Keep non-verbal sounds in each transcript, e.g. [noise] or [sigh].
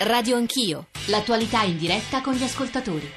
Radio Anch'io, l'attualità in diretta con gli ascoltatori.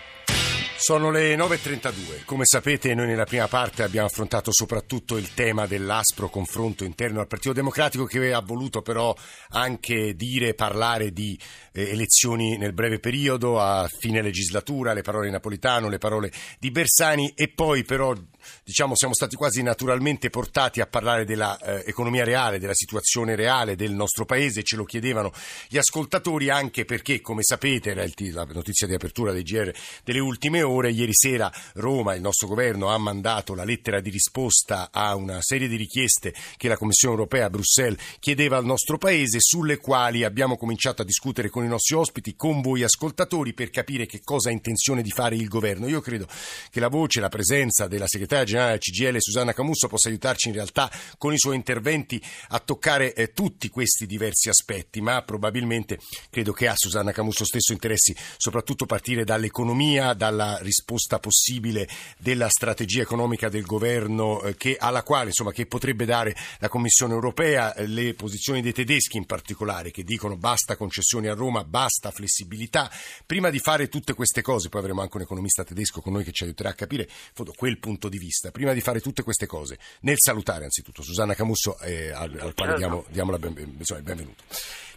Sono le 9.32. Come sapete noi nella prima parte abbiamo affrontato soprattutto il tema dell'aspro confronto interno al Partito Democratico che ha voluto però anche dire, parlare di eh, elezioni nel breve periodo, a fine legislatura, le parole di Napolitano, le parole di Bersani e poi però diciamo, siamo stati quasi naturalmente portati a parlare dell'economia eh, reale, della situazione reale del nostro paese, ce lo chiedevano gli ascoltatori anche perché, come sapete, era la notizia di apertura dei GR delle ultime ore, ieri sera Roma, il nostro governo, ha mandato la lettera di risposta a una serie di richieste che la Commissione europea a Bruxelles chiedeva al nostro paese, sulle quali abbiamo cominciato a discutere con i nostri ospiti, con voi ascoltatori, per capire che cosa ha intenzione di fare il governo. Io credo che la voce, la presenza della segretaria segretaria generale del CGL Susanna Camusso possa aiutarci in realtà con i suoi interventi a toccare eh, tutti questi diversi aspetti, ma probabilmente credo che a Susanna Camusso stesso interessi soprattutto partire dall'economia, dalla risposta possibile della strategia economica del governo eh, che, alla quale insomma, che potrebbe dare la Commissione europea, eh, le posizioni dei tedeschi in particolare che dicono basta concessioni a Roma, basta flessibilità. Prima di fare tutte queste cose, poi avremo anche un economista tedesco con noi che ci aiuterà a capire quel punto di vista, prima di fare tutte queste cose, nel salutare anzitutto Susanna Camusso, eh, al, al, quale diamo, diamo ben, insomma, il benvenuto.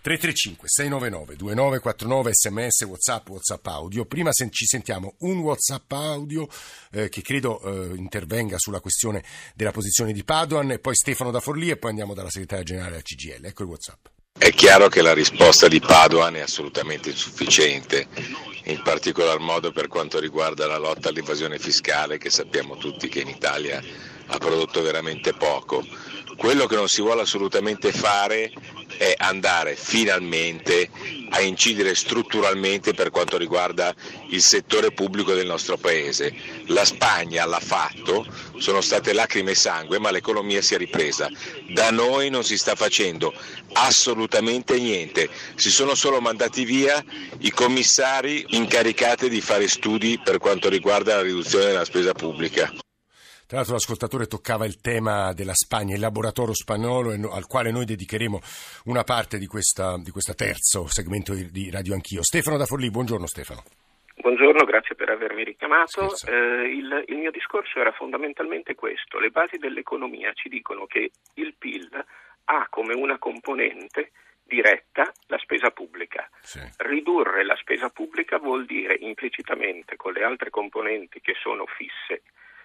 335 699 2949 sms whatsapp whatsapp audio. Prima se ci sentiamo un whatsapp audio eh, che credo eh, intervenga sulla questione della posizione di Padoan e poi Stefano da Forlì e poi andiamo dalla segretaria generale al CGL ecco il whatsapp è chiaro che la risposta di Padoan è assolutamente insufficiente in particolar modo per quanto riguarda la lotta all'evasione fiscale che sappiamo tutti che in Italia ha prodotto veramente poco. Quello che non si vuole assolutamente fare è andare finalmente a incidere strutturalmente per quanto riguarda il settore pubblico del nostro Paese. La Spagna l'ha fatto, sono state lacrime e sangue, ma l'economia si è ripresa. Da noi non si sta facendo assolutamente niente, si sono solo mandati via i commissari incaricati di fare studi per quanto riguarda la riduzione della spesa pubblica. Tra l'altro l'ascoltatore toccava il tema della Spagna, il laboratorio spagnolo al quale noi dedicheremo una parte di questo di questa terzo segmento di Radio Anch'io. Stefano da Forlì, buongiorno Stefano. Buongiorno, grazie per avermi richiamato. Eh, il, il, mio discorso era fondamentalmente questo. Le basi dell'economia ci dicono che il PIL ha come una componente diretta la spesa pubblica. Sì. Ridurre la spesa pubblica vuol dire implicitamente con le altre componenti che sono fisse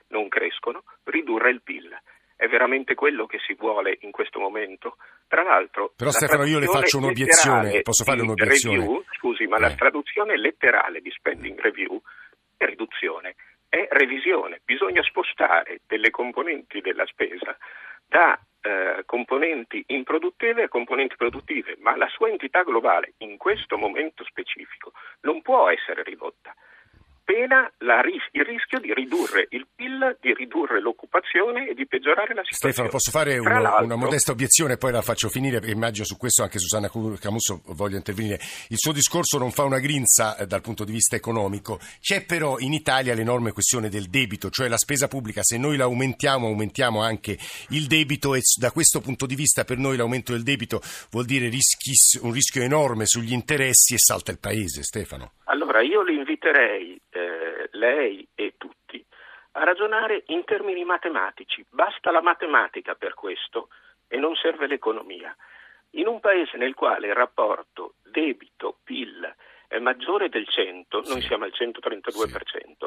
non crescono, ridurre il PIL. È veramente quello che si vuole in questo momento? Tra l'altro... Però Stefano io le faccio un'obiezione, posso fare un'obiezione? Review, scusi, ma eh. la traduzione letterale di spending review è riduzione, è revisione. Bisogna spostare delle componenti della spesa da eh, componenti improduttive a componenti produttive, ma la sua entità globale in questo momento specifico non può essere ridotta pena ris- il rischio di ridurre il PIL, di ridurre l'occupazione e di peggiorare la situazione. Stefano, posso fare uno, una modesta obiezione e poi la faccio finire, perché immagino su questo anche Susanna Camusso voglia intervenire. Il suo discorso non fa una grinza eh, dal punto di vista economico, c'è però in Italia l'enorme questione del debito, cioè la spesa pubblica, se noi la aumentiamo aumentiamo anche il debito e da questo punto di vista per noi l'aumento del debito vuol dire rischi, un rischio enorme sugli interessi e salta il Paese. Stefano. Allora io li inviterei lei e tutti, a ragionare in termini matematici. Basta la matematica per questo e non serve l'economia. In un paese nel quale il rapporto debito-PIL è maggiore del 100, sì. noi siamo al 132%, sì.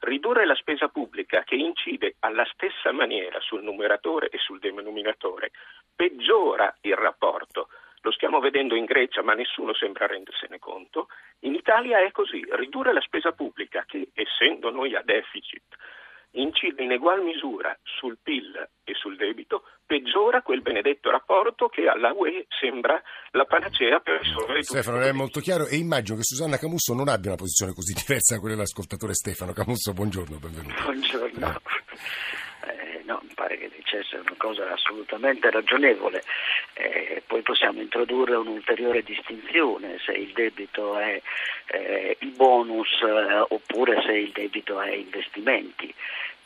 ridurre la spesa pubblica che incide alla stessa maniera sul numeratore e sul denominatore peggiora il rapporto lo stiamo vedendo in Grecia, ma nessuno sembra rendersene conto. In Italia è così, ridurre la spesa pubblica, che essendo noi a deficit incide in egual misura sul PIL e sul debito, peggiora quel benedetto rapporto che alla UE sembra la panacea per risolvere tutto. Stefano, è molto chiaro e immagino che Susanna Camusso non abbia una posizione così diversa da quella dell'ascoltatore Stefano. Camusso, buongiorno, benvenuto. Buongiorno. Eh no, mi pare che dicesse una cosa assolutamente ragionevole. Eh, poi possiamo introdurre un'ulteriore distinzione se il debito è eh, il bonus eh, oppure se il debito è investimenti.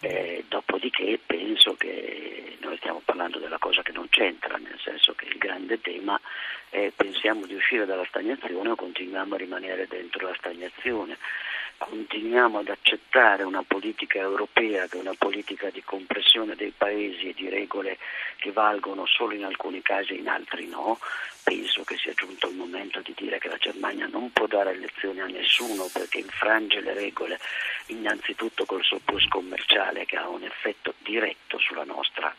Eh, dopodiché penso che noi stiamo parlando della cosa che non c'entra, nel senso che il grande tema è pensiamo di uscire dalla stagnazione o continuiamo a rimanere dentro la stagnazione continuiamo ad accettare una politica europea che è una politica di compressione dei paesi e di regole che valgono solo in alcuni casi e in altri no, penso che sia giunto il momento di dire che la Germania non può dare lezioni a nessuno perché infrange le regole innanzitutto col surplus commerciale che ha un effetto diretto sulla nostra,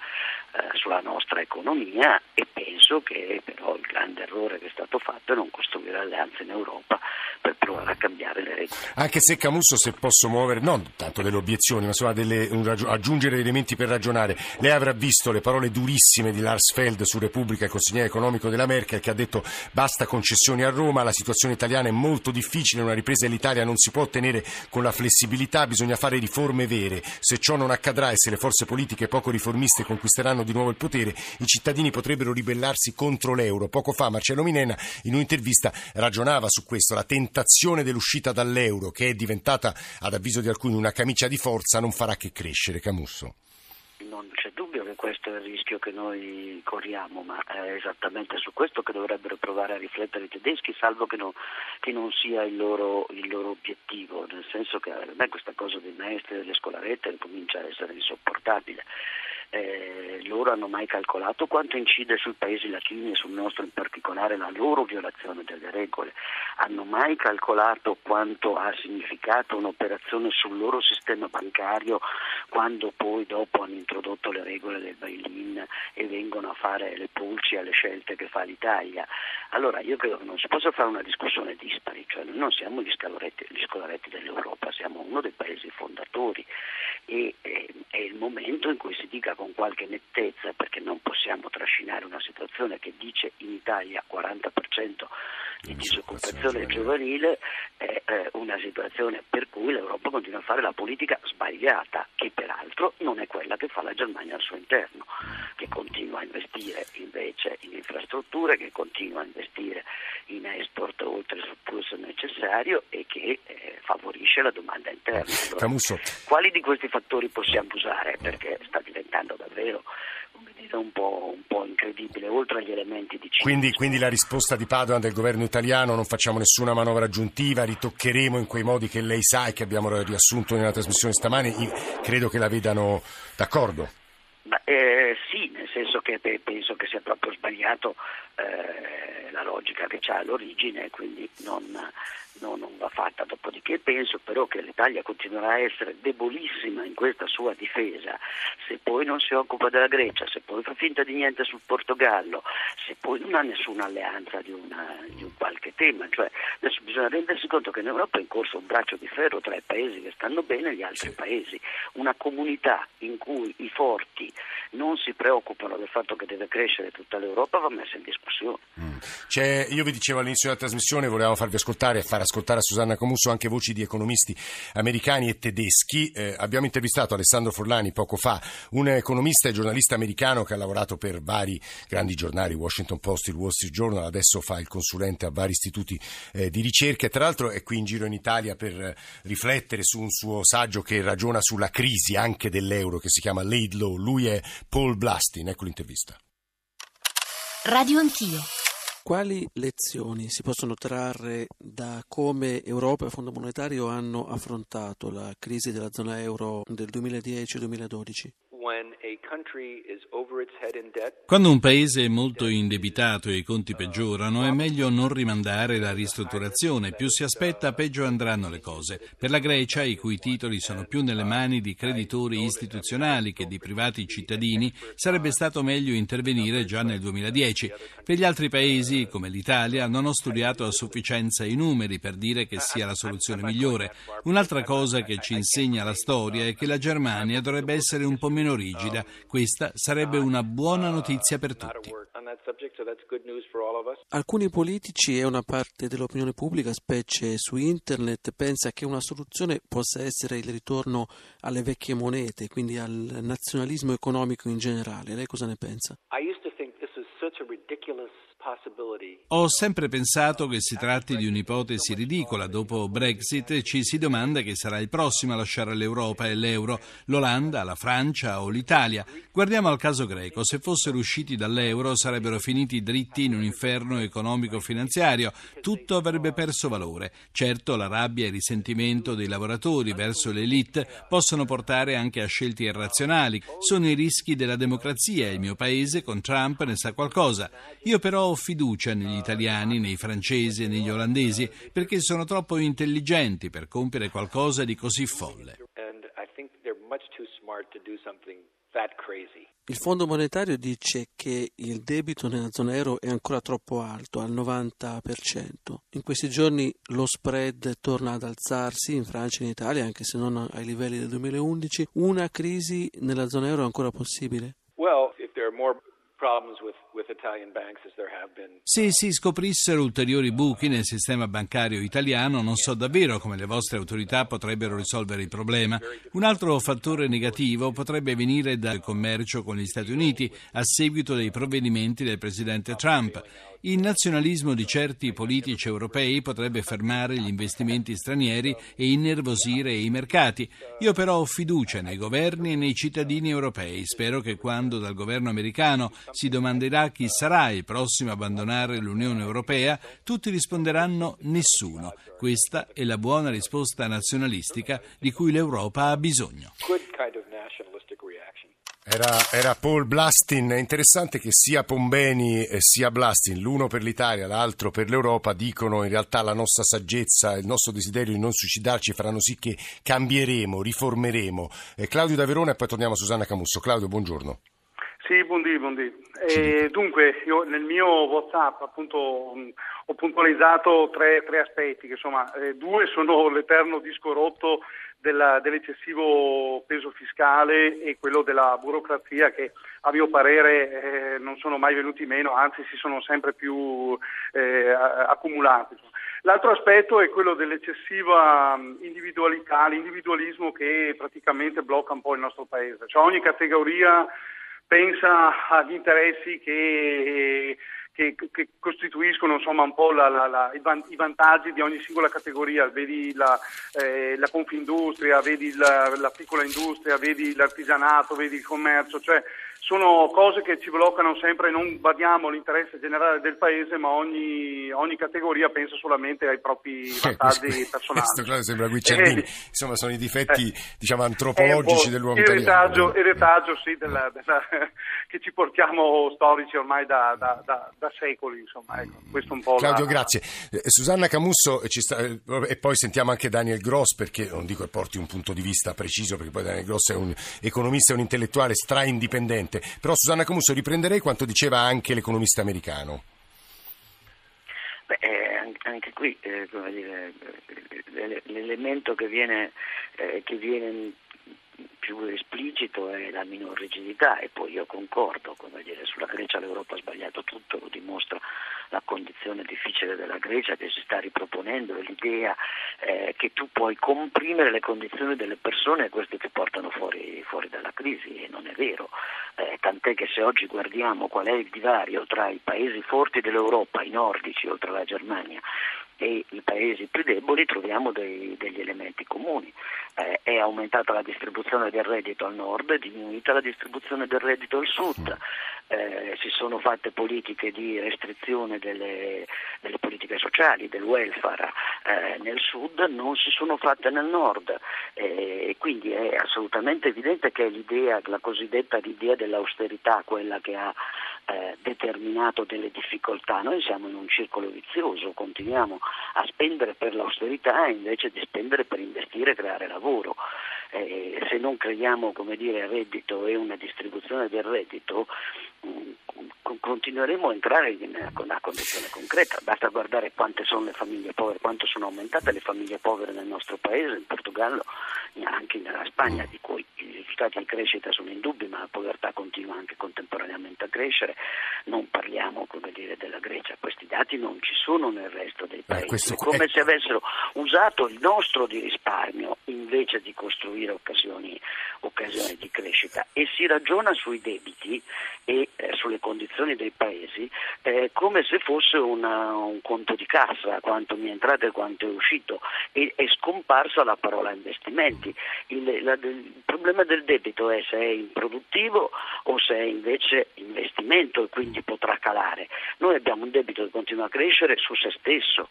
eh, sulla nostra economia e penso che però il grande errore che è stato fatto è non costruire alleanze in Europa per provare a cambiare le regole. Anche se Camusso, se posso muovere, non tanto delle obiezioni, ma insomma delle, un, aggiungere elementi per ragionare, lei avrà visto le parole durissime di Lars Feld su Repubblica, il consigliere economico della Merkel, che ha detto basta concessioni a Roma, la situazione italiana è molto difficile, una ripresa dell'Italia non si può ottenere con la flessibilità, bisogna fare riforme vere. Se ciò non accadrà e se le forze politiche poco riformiste conquisteranno di nuovo il potere, i cittadini potrebbero ribellarsi contro l'euro. Poco fa Marcello Minena in un'intervista ragionava su questo, la tentazione tentazione dell'uscita dall'euro, che è diventata, ad avviso di alcuni, una camicia di forza, non farà che crescere. Camusso. Non c'è dubbio che questo è il rischio che noi corriamo, ma è esattamente su questo che dovrebbero provare a riflettere i tedeschi, salvo che non, che non sia il loro, il loro, obiettivo, nel senso che a me questa cosa dei maestri e delle scolarette comincia a essere insopportabile eh, loro hanno mai calcolato quanto incide sui paesi latini e sul nostro in particolare la loro violazione delle regole, hanno mai calcolato quanto ha significato un'operazione sul loro sistema bancario quando poi dopo hanno introdotto le regole del bail-in e vengono a fare le pulci alle scelte che fa l'Italia. Allora io credo che non si possa fare una discussione dispari, cioè noi non siamo gli scolaretti, gli scolaretti dell'Europa, siamo uno dei paesi fondatori e eh, è il momento in cui si dica con qualche nettezza, perché non possiamo trascinare una situazione che dice in Italia 40% di disoccupazione giovanile, è eh, una situazione per cui l'Europa continua a fare la politica sbagliata, che peraltro non è quella che fa la Germania al suo interno, che continua a investire invece in infrastrutture, che continua a investire in export oltre il surplus necessario e che eh, favorisce la domanda interna. Allora, quali di questi fattori possiamo usare? Perché sta diventando davvero un po', un po', incredibile, oltre agli elementi di quindi, quindi, la risposta di Padoan del governo italiano, non facciamo nessuna manovra aggiuntiva, ritoccheremo in quei modi che lei sa e che abbiamo riassunto nella trasmissione stamani, credo che la vedano d'accordo. Ma, eh, sì, nel senso che penso che sia proprio sbagliato eh, la logica che c'ha all'origine, quindi non, no, non va fatta. Dopodiché penso però che l'Italia continuerà a essere debolissima in questa sua difesa se poi non si occupa della Grecia, se poi fa finta di niente sul Portogallo, se poi non ha nessuna alleanza di, una, di un qualche tema. Cioè, adesso bisogna rendersi conto che in Europa è in corso un braccio di ferro tra i paesi che stanno bene e gli altri sì. paesi. Una comunità in cui i forti non si preoccupano del fatto che deve crescere tutta l'Europa va messa in discussione. Mm. io vi dicevo all'inizio della trasmissione, volevamo farvi ascoltare e far ascoltare a Susanna Comusso anche voci di economisti americani e tedeschi. Eh, abbiamo intervistato Alessandro Forlani poco fa, un economista e giornalista americano che ha lavorato per vari grandi giornali, Washington Post, il Wall Street Journal, adesso fa il consulente a vari istituti eh, di ricerca tra l'altro è qui in giro in Italia per riflettere su un suo saggio che ragiona sulla crisi anche dell'euro che si chiama Laid Low. Lui è Paul Blastin, ecco l'intervista. Radio Anch'io. Quali lezioni si possono trarre da come Europa e Fondo Monetario hanno affrontato la crisi della zona euro del 2010-2012? Quando un paese è molto indebitato e i conti peggiorano, è meglio non rimandare la ristrutturazione. Più si aspetta, peggio andranno le cose. Per la Grecia, i cui titoli sono più nelle mani di creditori istituzionali che di privati cittadini, sarebbe stato meglio intervenire già nel 2010. Per gli altri paesi, come l'Italia, non ho studiato a sufficienza i numeri per dire che sia la soluzione migliore. Un'altra cosa che ci insegna la storia è che la Germania dovrebbe essere un po' meno rigida. Questa sarebbe una buona notizia per tutti. Alcuni politici e una parte dell'opinione pubblica, specie su internet, pensa che una soluzione possa essere il ritorno alle vecchie monete, quindi al nazionalismo economico in generale. Lei cosa ne pensa? I ho sempre pensato che si tratti di un'ipotesi ridicola. Dopo Brexit ci si domanda chi sarà il prossimo a lasciare l'Europa e l'euro, l'Olanda, la Francia o l'Italia. Guardiamo al caso greco. Se fossero usciti dall'euro sarebbero finiti dritti in un inferno economico-finanziario. Tutto avrebbe perso valore. Certo, la rabbia e il risentimento dei lavoratori verso l'elite possono portare anche a scelte irrazionali. Sono i rischi della democrazia e il mio paese con Trump ne sa qualcosa. Io però ho fiducia negli italiani, nei francesi e negli olandesi perché sono troppo intelligenti per compiere qualcosa di così folle. Il Fondo monetario dice che il debito nella zona euro è ancora troppo alto, al 90%. In questi giorni lo spread torna ad alzarsi in Francia e in Italia, anche se non ai livelli del 2011. Una crisi nella zona euro è ancora possibile? Well, if there are more se si scoprissero ulteriori buchi nel sistema bancario italiano, non so davvero come le vostre autorità potrebbero risolvere il problema. Un altro fattore negativo potrebbe venire dal commercio con gli Stati Uniti a seguito dei provvedimenti del presidente Trump. Il nazionalismo di certi politici europei potrebbe fermare gli investimenti stranieri e innervosire i mercati. Io però ho fiducia nei governi e nei cittadini europei. Spero che quando dal governo americano si domanderà chi sarà il prossimo a abbandonare l'Unione Europea, tutti risponderanno nessuno. Questa è la buona risposta nazionalistica di cui l'Europa ha bisogno. Era, era, Paul Blastin, è interessante che sia Pombeni e sia Blastin, l'uno per l'Italia, l'altro per l'Europa, dicono in realtà la nostra saggezza, il nostro desiderio di non suicidarci faranno sì che cambieremo, riformeremo. Eh, Claudio da Verona e poi torniamo a Susanna Camusso. Claudio, buongiorno. Sì, buondì, buondì. Eh, dunque, io nel mio WhatsApp appunto ho puntualizzato tre, tre aspetti, che, insomma, eh, due sono [laughs] l'eterno disco rotto della, dell'eccessivo peso fiscale e quello della burocrazia che a mio parere eh, non sono mai venuti meno, anzi si sono sempre più eh, accumulati. L'altro aspetto è quello dell'eccessiva individualità, l'individualismo che praticamente blocca un po' il nostro paese. Cioè ogni categoria pensa agli interessi che che, che costituiscono insomma, un po' la, la, la, i vantaggi di ogni singola categoria, vedi la, eh, confindustria, vedi la, piccola industria, vedi l'artigianato, vedi il commercio, cioè sono cose che ci bloccano sempre, non badiamo l'interesse generale del paese, ma ogni, ogni categoria pensa solamente ai propri [laughs] vantaggi questo, personali. Questo sembra Guicciardini, eh, insomma sono i difetti eh, diciamo, antropologici dell'uomo il italiano. Il retaggio sì, della, della, [laughs] che ci portiamo storici ormai da, da, da, da secoli, insomma, ecco, po' Claudio, la... grazie. Eh, Susanna Camusso sta, eh, e poi sentiamo anche Daniel Gross, perché non dico che porti un punto di vista preciso, perché poi Daniel Gross è un economista e un intellettuale stra-indipendente sicuramente. Però Susanna Camusso riprenderei quanto diceva anche l'economista americano. Beh, eh, anche qui eh, dire, eh, l'elemento che viene, eh, che viene più esplicito è la minor rigidità e poi io concordo, come dire, sulla Grecia l'Europa ha sbagliato tutto, lo dimostra la condizione difficile della Grecia che si sta riproponendo e l'idea eh, che tu puoi comprimere le condizioni delle persone e queste ti portano fuori, fuori dalla crisi e non è vero, eh, tant'è che se oggi guardiamo qual è il divario tra i paesi forti dell'Europa, i nordici oltre alla Germania, e i paesi più deboli troviamo dei, degli elementi comuni. Eh, è aumentata la distribuzione del reddito al nord, è diminuita la distribuzione del reddito al sud, eh, si sono fatte politiche di restrizione delle, delle politiche sociali, del welfare eh, nel sud, non si sono fatte nel nord e quindi è assolutamente evidente che l'idea, la cosiddetta idea dell'austerità, quella che ha eh, determinato delle difficoltà. Noi siamo in un circolo vizioso, continuiamo a spendere per l'austerità invece di spendere per investire e creare lavoro. Eh, se non creiamo dire, reddito e una distribuzione del reddito, mh, mm, continueremo a entrare in una condizione concreta. Basta guardare quante sono le famiglie povere, quanto sono aumentate le famiglie povere nel nostro paese, in Portogallo, anche nella Spagna, di cui i risultati di crescita sono indubbi, ma la povertà continua anche contemporaneamente a crescere. Non parliamo dire, della Grecia, questi dati non ci sono nel resto dei paesi. È come se avessero usato il nostro di risparmio invece di costruire occasioni, occasione di crescita e si ragiona sui debiti e eh, sulle condizioni dei paesi eh, come se fosse una, un conto di cassa, quanto mi è entrato e quanto è uscito e è scomparsa la parola investimenti. Il, la, il problema del debito è se è improduttivo o se è invece investimento e quindi potrà calare. Noi abbiamo un debito che continua a crescere su se stesso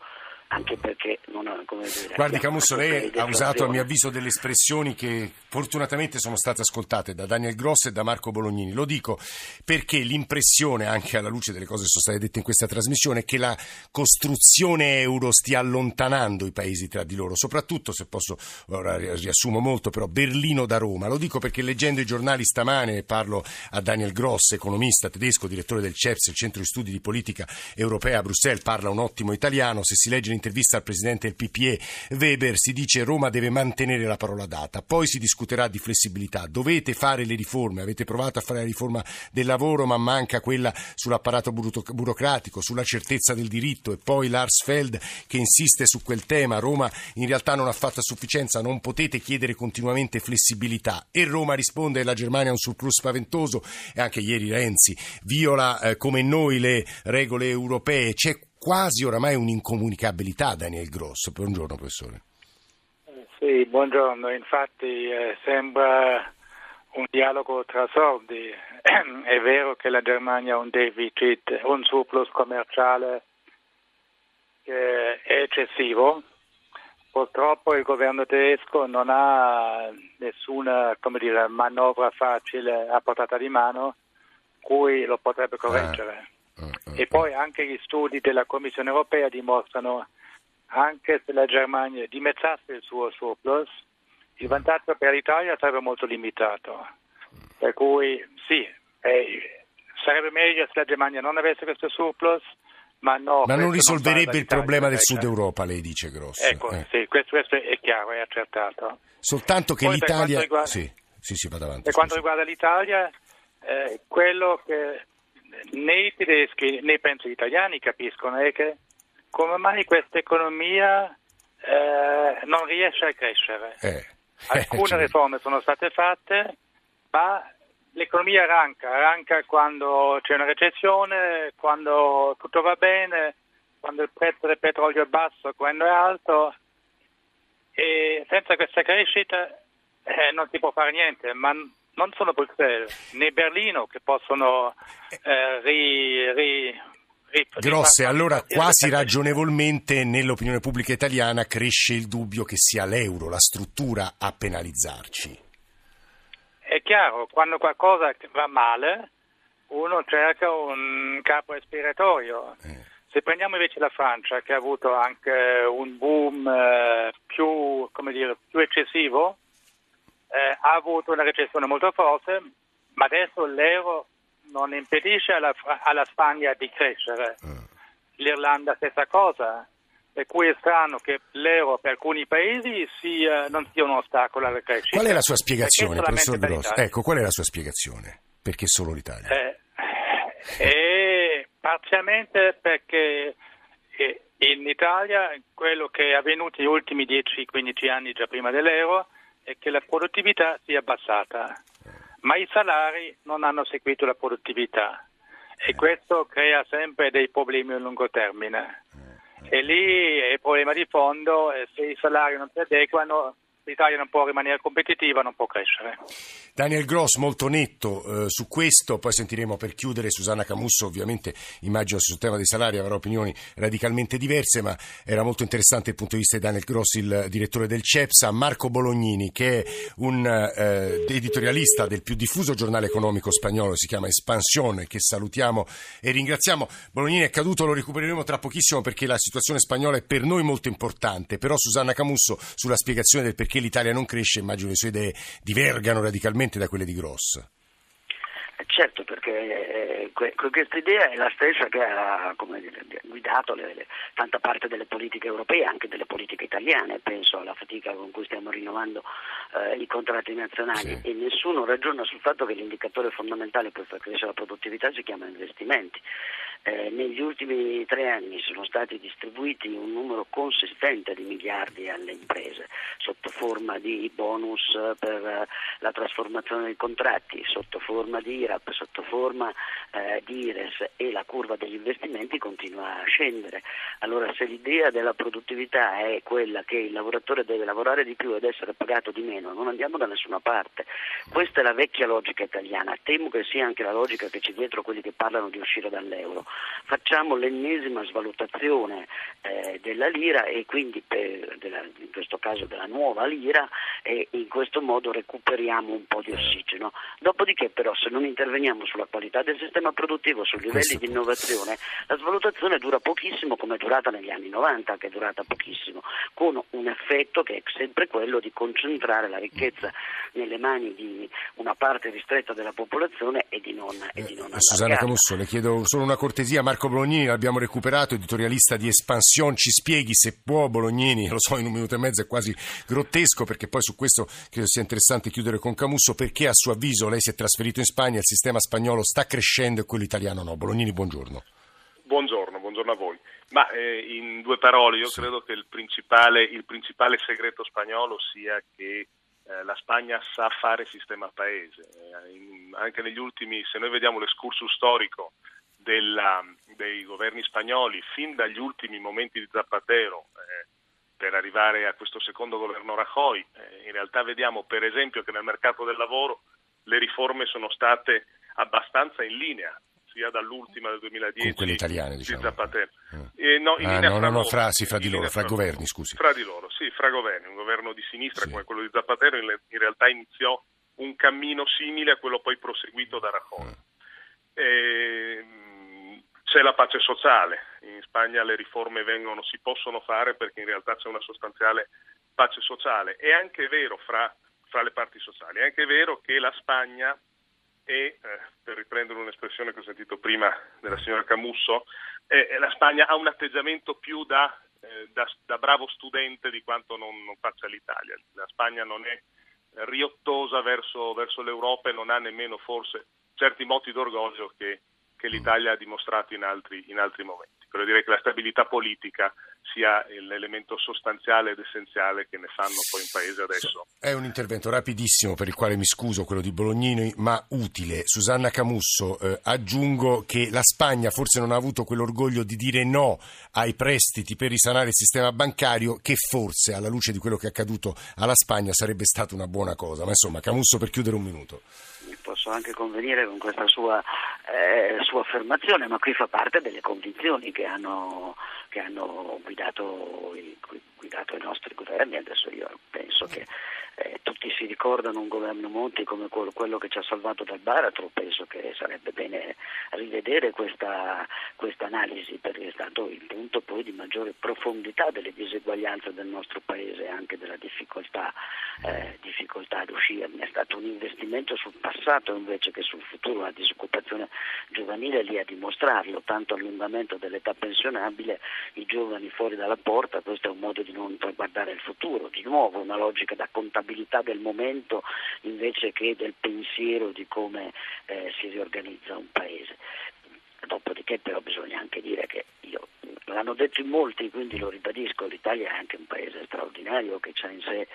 anche perché non ha come dire. Guardi Camusso, lei ha usato a mio avviso delle espressioni che fortunatamente sono state ascoltate da Daniel Gross e da Marco Bolognini. Lo dico perché l'impressione, anche alla luce delle cose che sono state dette in questa trasmissione, è che la costruzione euro stia allontanando i paesi tra di loro, soprattutto se posso, ora riassumo molto, però Berlino da Roma. Lo dico perché leggendo i giornali stamane, parlo a Daniel Gross, economista tedesco, direttore del CEPS, il Centro di Studi di Politica Europea a Bruxelles, parla un ottimo italiano, se si legge intervista al presidente del PPE Weber si dice Roma deve mantenere la parola data, poi si discuterà di flessibilità, dovete fare le riforme, avete provato a fare la riforma del lavoro ma manca quella sull'apparato burocratico, sulla certezza del diritto. E poi Lars Feld che insiste su quel tema, Roma in realtà non ha fatto a sufficienza, non potete chiedere continuamente flessibilità. E Roma risponde la Germania ha un surplus spaventoso e anche ieri Renzi viola eh, come noi le regole europee, c'è quasi oramai un'incomunicabilità, Daniel Gross. Buongiorno, professore. Sì, buongiorno. Infatti eh, sembra un dialogo tra sordi. [clears throat] È vero che la Germania ha un deficit, un surplus commerciale che è eccessivo. Purtroppo il governo tedesco non ha nessuna dire, manovra facile a portata di mano cui lo potrebbe correggere. Ah. E poi anche gli studi della Commissione europea dimostrano anche se la Germania dimezzasse il suo surplus, il vantaggio per l'Italia sarebbe molto limitato. Per cui sì, eh, sarebbe meglio se la Germania non avesse questo surplus, ma, no, ma non risolverebbe non il problema del Sud Europa, lei dice Grosso. Ecco, eh. sì, questo, questo, è chiaro, è accertato. Soltanto che Poi l'Italia... Per quanto riguarda, sì, sì, sì, avanti, per quanto riguarda l'Italia, eh, quello che né i tedeschi né penso gli italiani capiscono è che come mai questa economia eh, non riesce a crescere. Eh. [laughs] Alcune cioè. riforme sono state fatte, ma l'economia arranca, arranca quando c'è una recessione, quando tutto va bene, quando il prezzo del petrolio è basso, quando è alto e senza questa crescita eh, non si può fare niente, ma non sono Bruxelles né Berlino che possono eh, ri, ri, ri, Grosse, allora quasi ragionevolmente nell'opinione pubblica italiana cresce il dubbio che sia l'euro, la struttura a penalizzarci. È chiaro, quando qualcosa va male uno cerca un capo espiratorio. Eh. Se prendiamo invece la Francia, che ha avuto anche un boom eh, più, dire, più eccessivo, eh, ha avuto una recessione molto forte, ma adesso l'euro non impedisce alla, alla Spagna di crescere. Eh. L'Irlanda stessa cosa, per cui è strano che l'euro per alcuni paesi sia, non sia un ostacolo alla crescita. Qual è la sua spiegazione, professor Grosso? Ecco, qual è la sua spiegazione? Perché solo l'Italia? Eh, eh, parzialmente perché eh, in Italia quello che è avvenuto negli ultimi 10-15 anni già prima dell'euro è che la produttività si è abbassata, ma i salari non hanno seguito la produttività e questo crea sempre dei problemi a lungo termine. E lì è il problema di fondo, se i salari non si adeguano l'Italia non può rimanere competitiva, non può crescere. Daniel Gross molto netto eh, su questo, poi sentiremo per chiudere Susanna Camusso, ovviamente immagino sul tema dei salari avrà opinioni radicalmente diverse, ma era molto interessante il punto di vista di Daniel Gross, il direttore del CEPSA, Marco Bolognini che è un eh, editorialista del più diffuso giornale economico spagnolo, si chiama Espansione, che salutiamo e ringraziamo. Bolognini è caduto, lo recupereremo tra pochissimo perché la situazione spagnola è per noi molto importante, però Susanna Camusso sulla spiegazione del perché perché l'Italia non cresce, immagino le sue idee divergano radicalmente da quelle di Gross. Eh, certo, perché eh, questa idea è la stessa che ha dire, guidato le, le, tanta parte delle politiche europee, anche delle politiche italiane. Penso alla fatica con cui stiamo rinnovando eh, i contratti nazionali sì. e nessuno ragiona sul fatto che l'indicatore fondamentale per far crescere la produttività si chiama investimenti. eh, negli ultimi tre anni sono stati distribuiti un numero consistente di miliardi alle imprese sotto forma di bonus per la trasformazione dei contratti, sotto forma di IRAP, sotto forma eh, di IRES e la curva degli investimenti continua a scendere. Allora se l'idea della produttività è quella che il lavoratore deve lavorare di più ed essere pagato di meno, non andiamo da nessuna parte. Questa è la vecchia logica italiana, temo che sia anche la logica che c'è dietro quelli che parlano di uscire dall'euro facciamo l'ennesima svalutazione eh, della lira e quindi per, della, in questo caso della nuova lira e in questo modo recuperiamo un po' di ossigeno. Dopodiché però se non interveniamo sulla qualità del sistema produttivo, sui livelli questo di innovazione, la svalutazione dura pochissimo come è durata negli anni 90, che è durata pochissimo, con un effetto che è sempre quello di concentrare la ricchezza nelle mani di una parte ristretta della popolazione e di non, e di non eh, Susanna Camusso, le chiedo solo una cortesia, Marco Bolognini l'abbiamo recuperato, editorialista di Espansion, ci spieghi se può Bolognini, [laughs] lo so in un minuto e mezzo è quasi grottesco perché poi su questo credo sia interessante chiudere con Camusso, perché a suo avviso lei si è trasferito in Spagna, il sistema spagnolo sta crescendo e quello italiano no. Bolognini, buongiorno. Buongiorno, buongiorno a voi. Ma eh, in due parole, io sì. credo che il principale, il principale segreto spagnolo sia che eh, la Spagna sa fare sistema paese. Eh, in, anche negli ultimi, se noi vediamo l'escursus storico della, dei governi spagnoli, fin dagli ultimi momenti di Zapatero, eh, per arrivare a questo secondo governo Rajoy, in realtà vediamo per esempio che nel mercato del lavoro le riforme sono state abbastanza in linea sia dall'ultima del 2010 con quelle italiane diciamo. di Zapatero. Mm. Eh, no, in ah, no, no, no, fra, sì, fra di loro, fra, fra governi, scusi. Fra di loro, sì, fra governi. Un governo di sinistra sì. come quello di Zapatero in, in, realtà iniziò un cammino simile a quello poi proseguito da Rajoy. Mm. E, c'è la pace sociale, in Spagna le riforme vengono, si possono fare perché in realtà c'è una sostanziale pace sociale. È anche vero fra, fra le parti sociali, è anche vero che la Spagna e, eh, per riprendere un'espressione che ho sentito prima della signora Camusso, eh, la Spagna ha un atteggiamento più da, eh, da, da bravo studente di quanto non, non, faccia l'Italia. La Spagna non è riottosa verso, verso l'Europa e non ha nemmeno forse certi moti d'orgoglio che, che l'Italia ha dimostrato in altri, in altri momenti. Però direi che la stabilità politica sia l'elemento sostanziale ed essenziale che ne fanno poi un paese adesso. È un intervento rapidissimo per il quale mi scuso, quello di Bolognini, ma utile. Susanna Camusso, eh, aggiungo che la Spagna forse non ha avuto quell'orgoglio di dire no ai prestiti per risanare il sistema bancario, che forse alla luce di quello che è accaduto alla Spagna sarebbe stata una buona cosa. Ma insomma, Camusso per chiudere un minuto posso anche convenire con questa sua, eh, sua, affermazione, ma qui fa parte delle convinzioni che hanno, che hanno guidato, guidato, i nostri governi. Adesso io penso che eh, tutti si ricordano un governo Monti come quello che ci ha salvato dal baratro, penso che sarebbe bene rivedere questa, questa, analisi perché è stato il punto poi di maggiore profondità delle diseguaglianze del nostro paese e anche della difficoltà, eh, difficoltà ad uscirne. È stato un investimento sul passato invece che sul futuro, la disoccupazione giovanile lì a dimostrarlo, tanto allungamento dell'età pensionabile, i giovani fuori dalla porta, questo è un modo di non guardare il futuro, di nuovo una logica da contabilità responsabilità del momento invece che del pensiero di come eh, si riorganizza un paese. Dopodiché però bisogna anche dire che io, l'hanno detto in molti, quindi lo ribadisco, l'Italia è anche un paese straordinario che ha in sé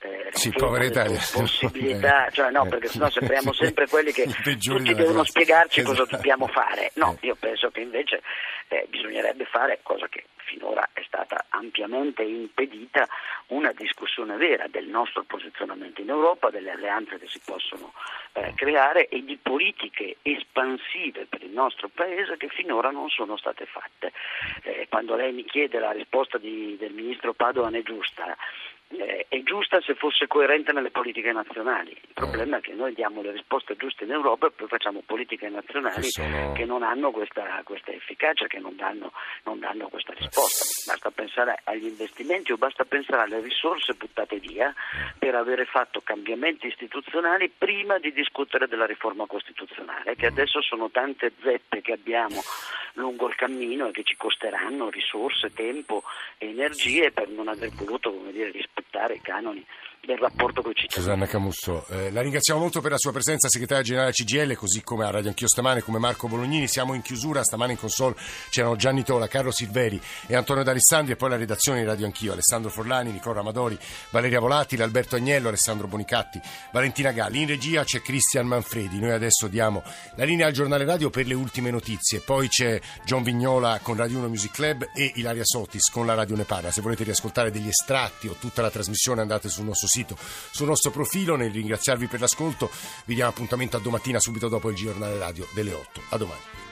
eh, sì, possibilità, [laughs] cioè no, perché sennò sembriamo sempre quelli che tutti devono spiegarci esatto. cosa dobbiamo fare. No, io penso che invece eh, bisognerebbe fare, cosa che finora è stata ampiamente impedita, una discussione vera del nostro posizionamento in Europa, delle alleanze che si possono eh, creare e di politiche espansive per il nostro Paese che finora non sono state fatte. Eh, quando lei mi chiede la risposta di, del Ministro Padoan è giusta, eh, è giusta se fosse coerente nelle politiche nazionali. Il problema è che noi diamo le risposte giuste in Europa e poi facciamo politiche nazionali che, sono... che non hanno questa, questa, efficacia, che non danno, non danno, questa risposta. Basta pensare agli investimenti o basta pensare alle risorse buttate via per avere fatto cambiamenti istituzionali prima di discutere della riforma costituzionale, che adesso sono tante zeppe che abbiamo lungo il cammino e che ci costeranno risorse, tempo e energie per non aver voluto come dire, rispettare i canoni del rapporto con i cittadini. Susanna Camusso, eh, la ringraziamo molto per la sua presenza, segretaria generale CGL, così come a Radio Anch'io stamane, come Marco Bolognini. Siamo in chiusura, stamane in console c'erano Gianni Tola, Carlo Silveri e Antonio D'Alessandri e poi la redazione di Radio Anch'io, Alessandro Forlani, Nicola Amadori, Valeria Volatile, Alberto Agnello, Alessandro Bonicatti, Valentina Galli. In regia c'è Cristian Manfredi. Noi adesso diamo la linea al giornale radio per le ultime notizie. Poi c'è John Vignola con Radio 1 Music Club e Ilaria Sotis con la Radio Nepara. Se volete riascoltare degli estratti o tutta la trasmissione andate sul nostro sito, sul nostro profilo. Nel ringraziarvi per l'ascolto vi diamo appuntamento a domattina subito dopo il giornale radio delle 8. A domani.